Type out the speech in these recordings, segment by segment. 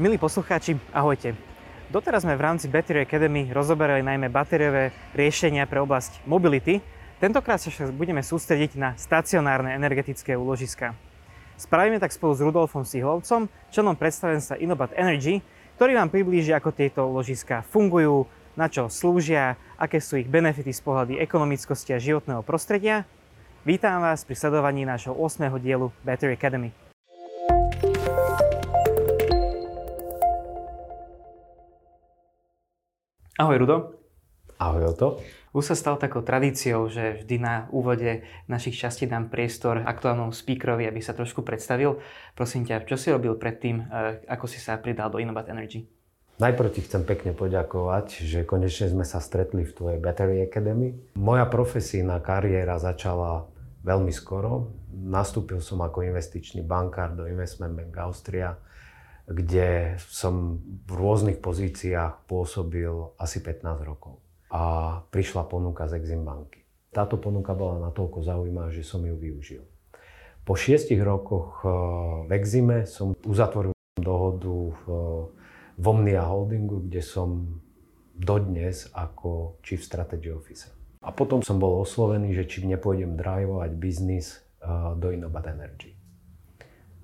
Milí poslucháči, ahojte. Doteraz sme v rámci Battery Academy rozoberali najmä batériové riešenia pre oblasť mobility. Tentokrát sa však budeme sústrediť na stacionárne energetické úložiska. Spravíme tak spolu s Rudolfom Sihlovcom, členom predstavenstva Innobat Energy, ktorý vám priblíži, ako tieto úložiska fungujú, na čo slúžia, aké sú ich benefity z pohľady ekonomickosti a životného prostredia. Vítam vás pri sledovaní nášho 8. dielu Battery Academy. Ahoj Rudo. Ahoj Oto. Už sa stal takou tradíciou, že vždy na úvode našich častí dám priestor aktuálnom speakerovi, aby sa trošku predstavil. Prosím ťa, čo si robil predtým, eh, ako si sa pridal do Innovat Energy? Najprv ti chcem pekne poďakovať, že konečne sme sa stretli v tvojej Battery Academy. Moja profesijná kariéra začala veľmi skoro. Nastúpil som ako investičný bankár do Investment Bank Austria kde som v rôznych pozíciách pôsobil asi 15 rokov. A prišla ponuka z Exim banky. Táto ponuka bola natoľko zaujímavá, že som ju využil. Po šiestich rokoch eh, v Exime som uzatvoril dohodu v, v Omnia Holdingu, kde som dodnes ako Chief Strategy Officer. A potom som bol oslovený, že či nepôjdem drivovať biznis eh, do Innobat Energy.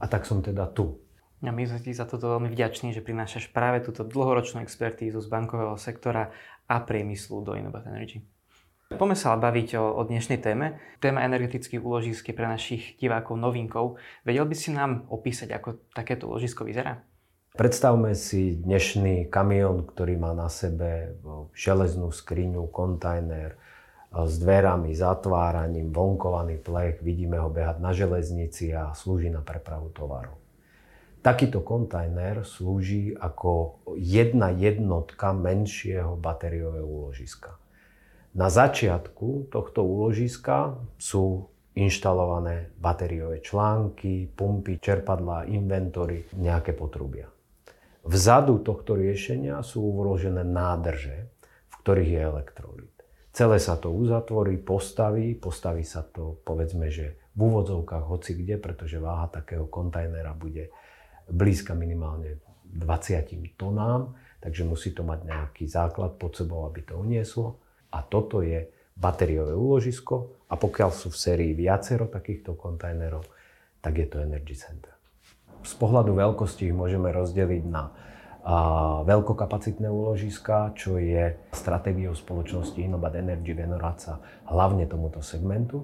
A tak som teda tu. A my sme ti za toto veľmi vďační, že prinášaš práve túto dlhoročnú expertízu z bankového sektora a priemyslu do Innovat Energy. Poďme sa baviť o, o dnešnej téme. Téma energetických úložisk je pre našich divákov novinkou. Vedel by si nám opísať, ako takéto úložisko vyzerá? Predstavme si dnešný kamión, ktorý má na sebe železnú skriňu, kontajner s dverami, zatváraním, vonkovaný plech. Vidíme ho behať na železnici a slúži na prepravu tovaru. Takýto kontajner slúži ako jedna jednotka menšieho batériového úložiska. Na začiatku tohto úložiska sú inštalované batériové články, pumpy, čerpadlá, inventory, nejaké potrubia. Vzadu tohto riešenia sú uložené nádrže, v ktorých je elektrolit. Celé sa to uzatvorí, postaví, postaví sa to povedzme, že v úvodzovkách hoci kde, pretože váha takého kontajnera bude blízka minimálne 20 tonám, takže musí to mať nejaký základ pod sebou, aby to unieslo. A toto je batériové úložisko a pokiaľ sú v sérii viacero takýchto kontajnerov, tak je to Energy Center. Z pohľadu veľkosti ich môžeme rozdeliť na a veľkokapacitné úložiska, čo je stratégiou spoločnosti Innobat Energy venovať sa hlavne tomuto segmentu.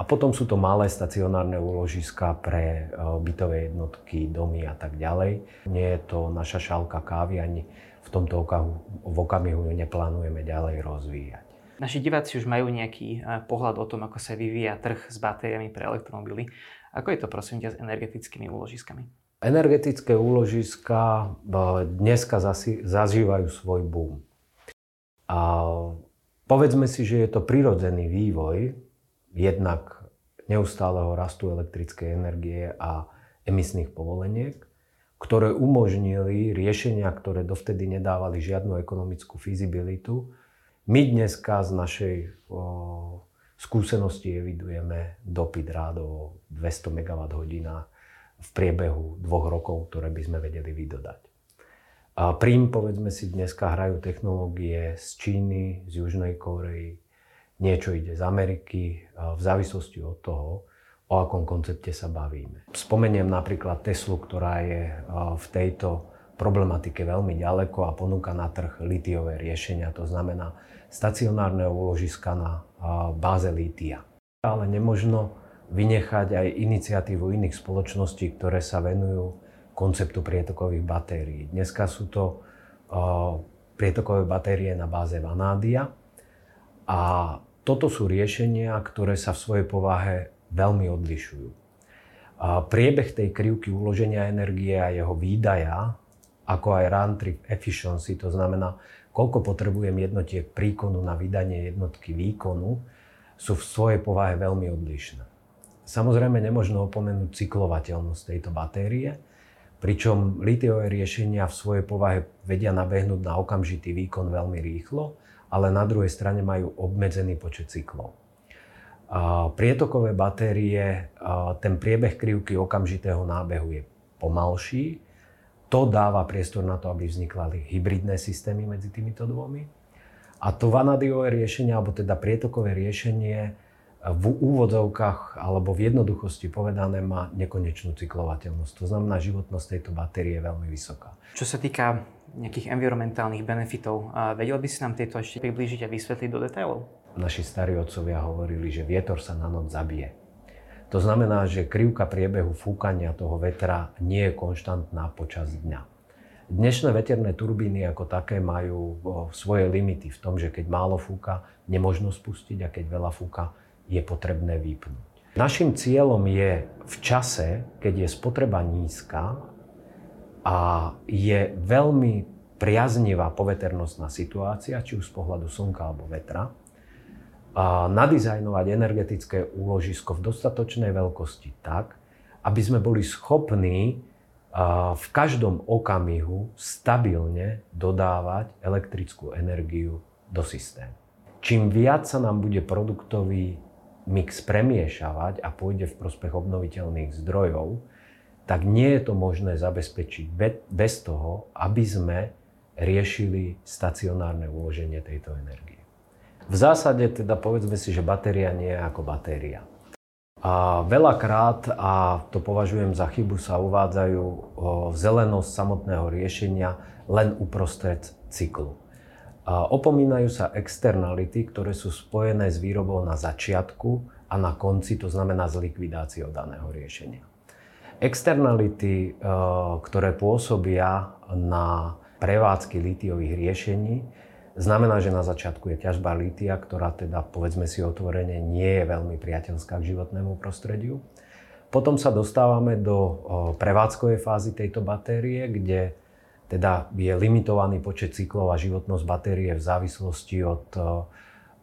A potom sú to malé stacionárne úložiska pre e, bytové jednotky, domy a tak ďalej. Nie je to naša šálka kávy, ani v tomto okahu, v okamihu neplánujeme ďalej rozvíjať. Naši diváci už majú nejaký e, pohľad o tom, ako sa vyvíja trh s batériami pre elektromobily. Ako je to prosím ťa s energetickými úložiskami? Energetické úložiska e, dneska zažívajú svoj boom. A povedzme si, že je to prirodzený vývoj jednak neustáleho rastu elektrickej energie a emisných povoleniek, ktoré umožnili riešenia, ktoré dovtedy nedávali žiadnu ekonomickú fizibilitu. My dneska z našej o, skúsenosti evidujeme dopyt rádovo 200 MWh v priebehu dvoch rokov, ktoré by sme vedeli vydodať. A príjm, povedzme si, dneska hrajú technológie z Číny, z Južnej Korei, niečo ide z Ameriky, v závislosti od toho, o akom koncepte sa bavíme. Spomeniem napríklad Teslu, ktorá je v tejto problematike veľmi ďaleko a ponúka na trh litiové riešenia, to znamená stacionárne úložiska na báze lítia. Ale nemožno vynechať aj iniciatívu iných spoločností, ktoré sa venujú konceptu prietokových batérií. Dneska sú to prietokové batérie na báze vanádia a toto sú riešenia, ktoré sa v svojej povahe veľmi odlišujú. A priebeh tej krivky uloženia energie a jeho výdaja, ako aj run trip efficiency, to znamená, koľko potrebujem jednotiek príkonu na vydanie jednotky výkonu, sú v svojej povahe veľmi odlišné. Samozrejme, nemožno opomenúť cyklovateľnosť tejto batérie, pričom litiové riešenia v svojej povahe vedia nabehnúť na okamžitý výkon veľmi rýchlo, ale na druhej strane majú obmedzený počet cyklov. Prietokové batérie, ten priebeh krivky okamžitého nábehu je pomalší to dáva priestor na to, aby vznikli hybridné systémy medzi týmito dvomi. A to vanadiové riešenie, alebo teda prietokové riešenie v úvodzovkách alebo v jednoduchosti povedané má nekonečnú cyklovateľnosť. To znamená, životnosť tejto batérie je veľmi vysoká. Čo sa týka nejakých environmentálnych benefitov, vedel by si nám tieto ešte priblížiť a vysvetliť do detailov? Naši starí otcovia hovorili, že vietor sa na noc zabije. To znamená, že krivka priebehu fúkania toho vetra nie je konštantná počas dňa. Dnešné veterné turbíny ako také majú svoje limity v tom, že keď málo fúka, nemožno spustiť a keď veľa fúka, je potrebné vypnúť. Našim cieľom je v čase, keď je spotreba nízka a je veľmi priaznivá poveternostná situácia, či už z pohľadu slnka alebo vetra, a nadizajnovať energetické úložisko v dostatočnej veľkosti tak, aby sme boli schopní v každom okamihu stabilne dodávať elektrickú energiu do systému. Čím viac sa nám bude produktový mix premiešavať a pôjde v prospech obnoviteľných zdrojov, tak nie je to možné zabezpečiť bez toho, aby sme riešili stacionárne uloženie tejto energie. V zásade teda povedzme si, že batéria nie je ako batéria. A veľakrát, a to považujem za chybu, sa uvádzajú zelenosť samotného riešenia len uprostred cyklu. A opomínajú sa externality, ktoré sú spojené s výrobou na začiatku a na konci, to znamená s likvidáciou daného riešenia. Externality, ktoré pôsobia na prevádzky litiových riešení, Znamená, že na začiatku je ťažba lítia, ktorá teda, povedzme si otvorene, nie je veľmi priateľská k životnému prostrediu. Potom sa dostávame do prevádzkovej fázy tejto batérie, kde teda je limitovaný počet cyklov a životnosť batérie v závislosti od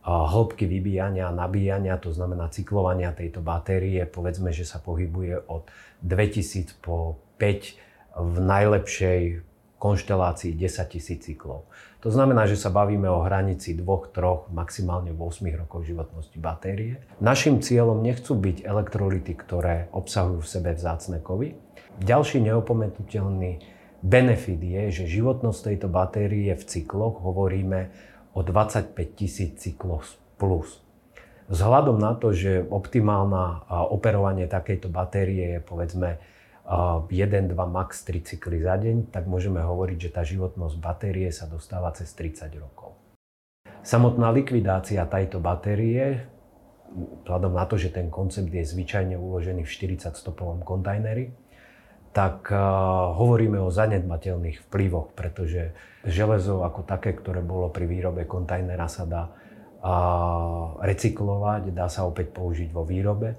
hĺbky vybíjania a nabíjania, to znamená cyklovania tejto batérie. Povedzme, že sa pohybuje od 2000 po 5 v najlepšej konštelácii 10 000 cyklov. To znamená, že sa bavíme o hranici 2, 3, maximálne 8 rokov životnosti batérie. Našim cieľom nechcú byť elektrolyty, ktoré obsahujú v sebe vzácne kovy. Ďalší neopomenutelný benefit je, že životnosť tejto batérie v cykloch hovoríme o 25 tisíc cykloch plus. Vzhľadom na to, že optimálna operovanie takejto batérie je povedzme 1, 2, max 3 cykly za deň, tak môžeme hovoriť, že tá životnosť batérie sa dostáva cez 30 rokov. Samotná likvidácia tejto batérie, vzhľadom na to, že ten koncept je zvyčajne uložený v 40-stopovom kontajneri, tak uh, hovoríme o zanedbateľných vplyvoch, pretože železo ako také, ktoré bolo pri výrobe kontajnera, sa dá uh, recyklovať, dá sa opäť použiť vo výrobe.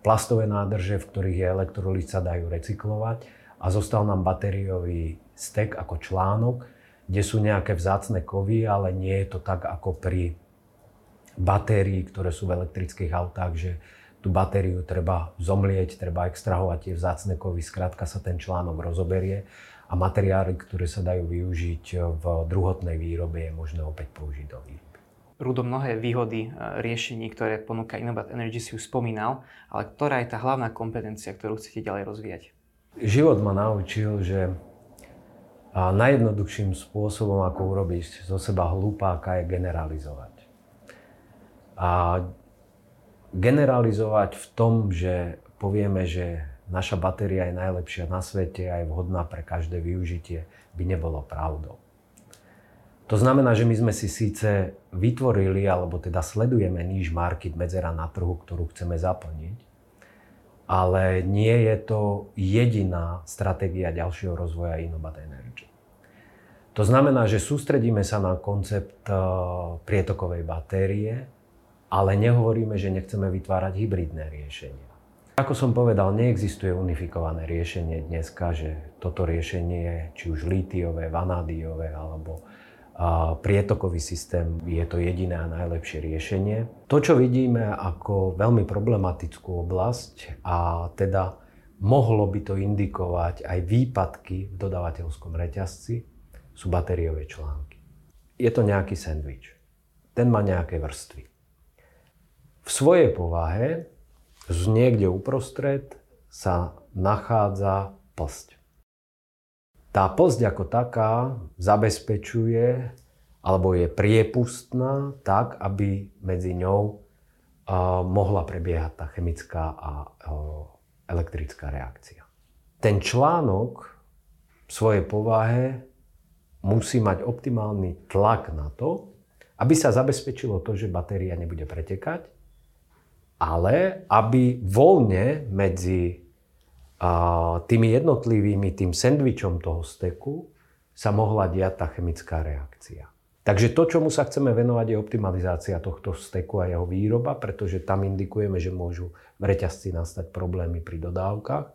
Plastové nádrže, v ktorých je elektrolyt, sa dajú recyklovať. A zostal nám batériový stek ako článok, kde sú nejaké vzácne kovy, ale nie je to tak ako pri batérii, ktoré sú v elektrických autách, že tú batériu treba zomlieť, treba extrahovať tie vzácne kovy, skrátka sa ten článok rozoberie a materiály, ktoré sa dajú využiť v druhotnej výrobe, je možné opäť použiť do výroby. Rudo mnohé výhody e, riešení, ktoré ponúka Innobat Energy si už spomínal, ale ktorá je tá hlavná kompetencia, ktorú chcete ďalej rozvíjať? Život ma naučil, že najjednoduchším spôsobom, ako urobiť zo seba hlupáka, je generalizovať. A generalizovať v tom, že povieme, že naša batéria je najlepšia na svete a je vhodná pre každé využitie, by nebolo pravdou. To znamená, že my sme si síce vytvorili, alebo teda sledujeme níž market medzera na trhu, ktorú chceme zaplniť, ale nie je to jediná stratégia ďalšieho rozvoja Innobat Energy. To znamená, že sústredíme sa na koncept e, prietokovej batérie, ale nehovoríme, že nechceme vytvárať hybridné riešenia. Ako som povedal, neexistuje unifikované riešenie dneska, že toto riešenie, či už lítiové, vanádiové alebo prietokový systém je to jediné a najlepšie riešenie. To, čo vidíme ako veľmi problematickú oblasť a teda mohlo by to indikovať aj výpadky v dodávateľskom reťazci, sú batériové články. Je to nejaký sendvič. Ten má nejaké vrstvy. V svojej povahe z niekde uprostred sa nachádza plsť. Tá posť ako taká zabezpečuje alebo je priepustná tak, aby medzi ňou mohla prebiehať tá chemická a elektrická reakcia. Ten článok v svojej povahe musí mať optimálny tlak na to, aby sa zabezpečilo to, že batéria nebude pretekať, ale aby voľne medzi tými jednotlivými, tým sendvičom toho steku sa mohla diať tá chemická reakcia. Takže to, čomu sa chceme venovať, je optimalizácia tohto steku a jeho výroba, pretože tam indikujeme, že môžu v reťazci nastať problémy pri dodávkach.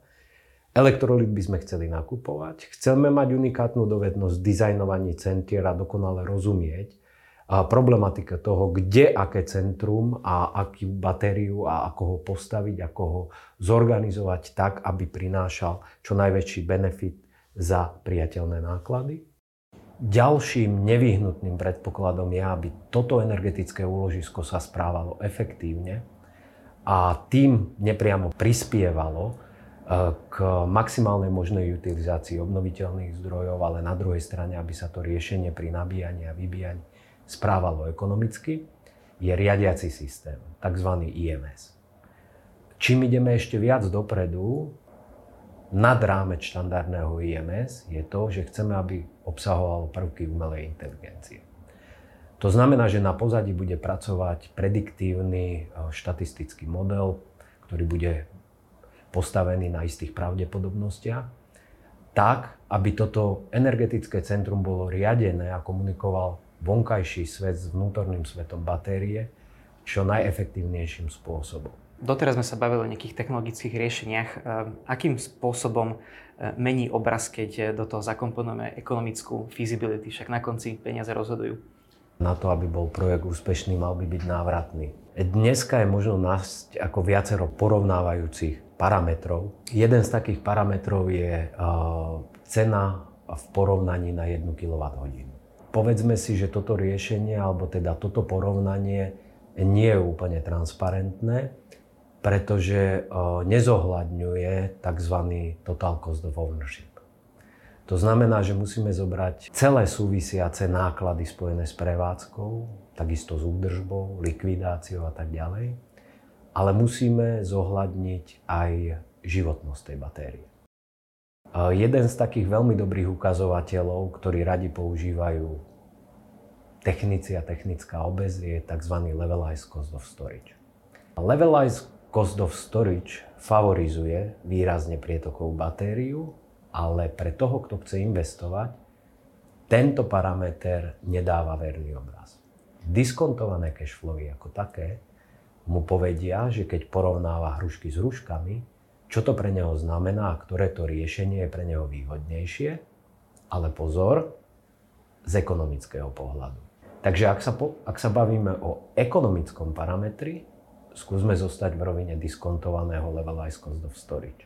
Elektrolit by sme chceli nakupovať. Chceme mať unikátnu dovednosť dizajnovaní centier a dokonale rozumieť problematika toho, kde aké centrum a akú batériu a ako ho postaviť, ako ho zorganizovať tak, aby prinášal čo najväčší benefit za priateľné náklady. Ďalším nevyhnutným predpokladom je, aby toto energetické úložisko sa správalo efektívne a tým nepriamo prispievalo e, k maximálnej možnej utilizácii obnoviteľných zdrojov, ale na druhej strane, aby sa to riešenie pri nabíjaní a vybíjaní správalo ekonomicky, je riadiaci systém, tzv. IMS. Čím ideme ešte viac dopredu, nad rámec štandardného IMS je to, že chceme, aby obsahovalo prvky umelej inteligencie. To znamená, že na pozadí bude pracovať prediktívny e, štatistický model, ktorý bude postavený na istých pravdepodobnostiach, tak, aby toto energetické centrum bolo riadené a komunikoval vonkajší svet s vnútorným svetom batérie čo najefektívnejším spôsobom. Doteraz sme sa bavili o nejakých technologických riešeniach. Ehm, akým spôsobom ehm, mení obraz, keď eh, do toho zakomponujeme ekonomickú feasibility? Však na konci peniaze rozhodujú. Na to, aby bol projekt úspešný, mal by byť návratný. Dneska je možno nájsť ako viacero porovnávajúcich parametrov. Jeden z takých parametrov je cena v porovnaní na 1 kWh. Povedzme si, že toto riešenie, alebo teda toto porovnanie nie je úplne transparentné pretože nezohľadňuje tzv. total cost of ownership. To znamená, že musíme zobrať celé súvisiace náklady spojené s prevádzkou, takisto s údržbou, likvidáciou a tak ďalej, ale musíme zohľadniť aj životnosť tej batérie. Jeden z takých veľmi dobrých ukazovateľov, ktorý radi používajú technici a technická obec, je tzv. levelized cost of storage. Levelized Cost of storage favorizuje výrazne prietokovú batériu, ale pre toho, kto chce investovať, tento parameter nedáva verný obraz. Diskontované cashflowy ako také mu povedia, že keď porovnáva hrušky s hruškami, čo to pre neho znamená a ktoré to riešenie je pre neho výhodnejšie, ale pozor, z ekonomického pohľadu. Takže ak sa, po, ak sa bavíme o ekonomickom parametri, skúsme zostať v rovine diskontovaného levelized cost of storage.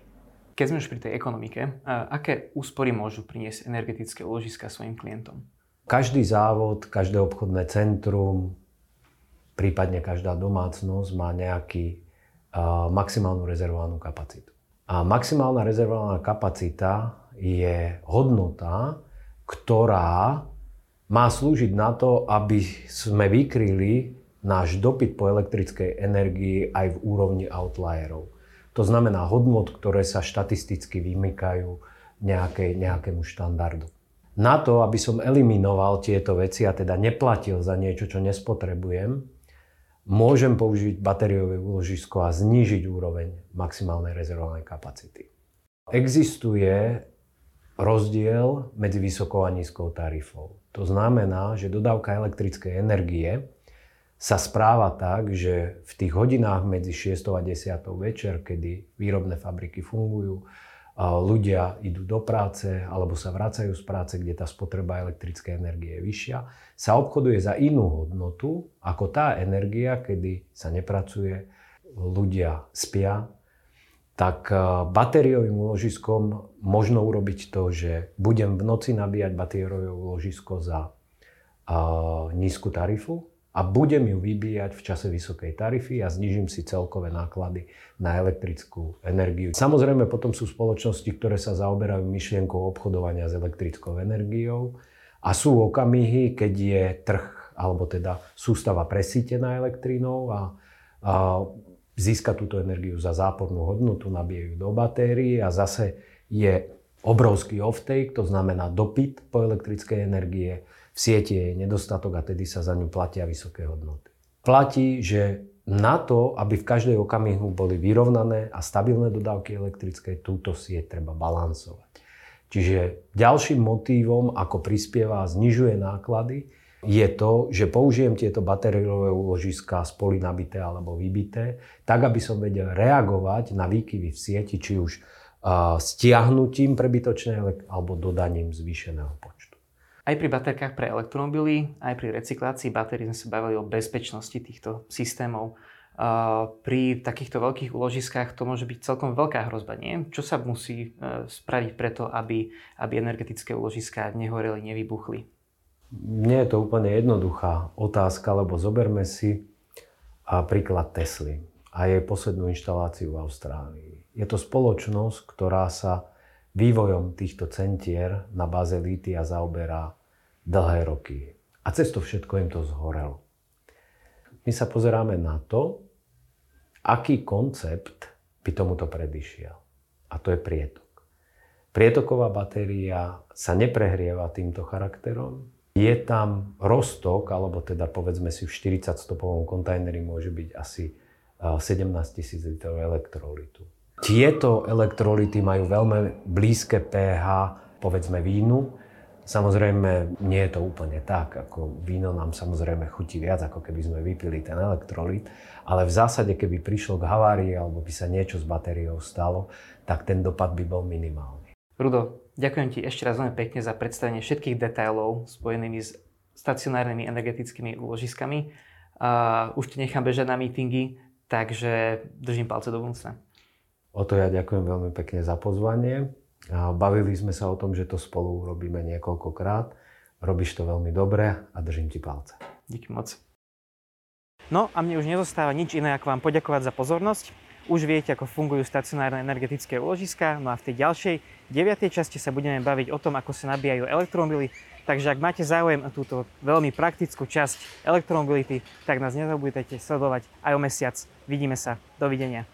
Keď sme už pri tej ekonomike, aké úspory môžu priniesť energetické úložiska svojim klientom? Každý závod, každé obchodné centrum, prípadne každá domácnosť má nejaký maximálnu rezervovanú kapacitu. A maximálna rezervovaná kapacita je hodnota, ktorá má slúžiť na to, aby sme vykryli náš dopyt po elektrickej energii aj v úrovni outlierov. To znamená hodnot, ktoré sa štatisticky vymykajú nejakej, nejakému štandardu. Na to, aby som eliminoval tieto veci a teda neplatil za niečo, čo nespotrebujem, môžem použiť batériové úložisko a znížiť úroveň maximálnej rezervovanej kapacity. Existuje rozdiel medzi vysokou a nízkou tarifou. To znamená, že dodávka elektrickej energie sa správa tak, že v tých hodinách medzi 6 a 10 večer, kedy výrobné fabriky fungujú, ľudia idú do práce alebo sa vracajú z práce, kde tá spotreba elektrickej energie je vyššia, sa obchoduje za inú hodnotu ako tá energia, kedy sa nepracuje, ľudia spia, tak batériovým úložiskom možno urobiť to, že budem v noci nabíjať batériové úložisko za nízku tarifu, a budem ju vybíjať v čase vysokej tarify a znižím si celkové náklady na elektrickú energiu. Samozrejme potom sú spoločnosti, ktoré sa zaoberajú myšlienkou obchodovania s elektrickou energiou a sú okamihy, keď je trh alebo teda sústava presítená elektrínou a, a získa túto energiu za zápornú hodnotu, nabijajú do batérií a zase je obrovský offtake, to znamená dopyt po elektrickej energie v sieti je nedostatok a tedy sa za ňu platia vysoké hodnoty. Platí, že na to, aby v každej okamihu boli vyrovnané a stabilné dodávky elektrickej, túto sieť treba balansovať. Čiže ďalším motívom, ako prispieva a znižuje náklady, je to, že použijem tieto batériové úložiska spoli nabité alebo vybité, tak aby som vedel reagovať na výkyvy v sieti, či už stiahnutím prebytočnej alebo dodaním zvýšeného počtu. Aj pri baterkách pre elektromobily, aj pri recyklácii batérií sme sa bavili o bezpečnosti týchto systémov. Pri takýchto veľkých úložiskách to môže byť celkom veľká hrozba, nie? Čo sa musí e, spraviť preto, aby, aby energetické úložiská nehoreli, nevybuchli? Nie je to úplne jednoduchá otázka, lebo zoberme si príklad Tesly a jej poslednú inštaláciu v Austrálii. Je to spoločnosť, ktorá sa vývojom týchto centier na báze lítia zaoberá dlhé roky. A cez to všetko im to zhorelo. My sa pozeráme na to, aký koncept by tomuto predišiel. A to je prietok. Prietoková batéria sa neprehrieva týmto charakterom. Je tam roztok, alebo teda povedzme si v 40-stopovom kontajneri môže byť asi 17 tisíc litrov elektrolitu. Tieto elektrolity majú veľmi blízke pH, povedzme vínu, Samozrejme, nie je to úplne tak, ako víno nám samozrejme chutí viac, ako keby sme vypili ten elektrolit, ale v zásade, keby prišlo k havárii alebo by sa niečo s batériou stalo, tak ten dopad by bol minimálny. Rudo, ďakujem ti ešte raz veľmi pekne za predstavenie všetkých detailov spojenými s stacionárnymi energetickými úložiskami. Uh, už ti nechám bežať na meetingy, takže držím palce do budúcna. O to ja ďakujem veľmi pekne za pozvanie a bavili sme sa o tom, že to spolu urobíme niekoľkokrát. Robíš to veľmi dobre a držím ti palce. Díky moc. No a mne už nezostáva nič iné, ako vám poďakovať za pozornosť. Už viete, ako fungujú stacionárne energetické úložiska, no a v tej ďalšej, deviatej časti sa budeme baviť o tom, ako sa nabíjajú elektromobily. Takže ak máte záujem o túto veľmi praktickú časť elektromobility, tak nás nezabudajte sledovať aj o mesiac. Vidíme sa. Dovidenia.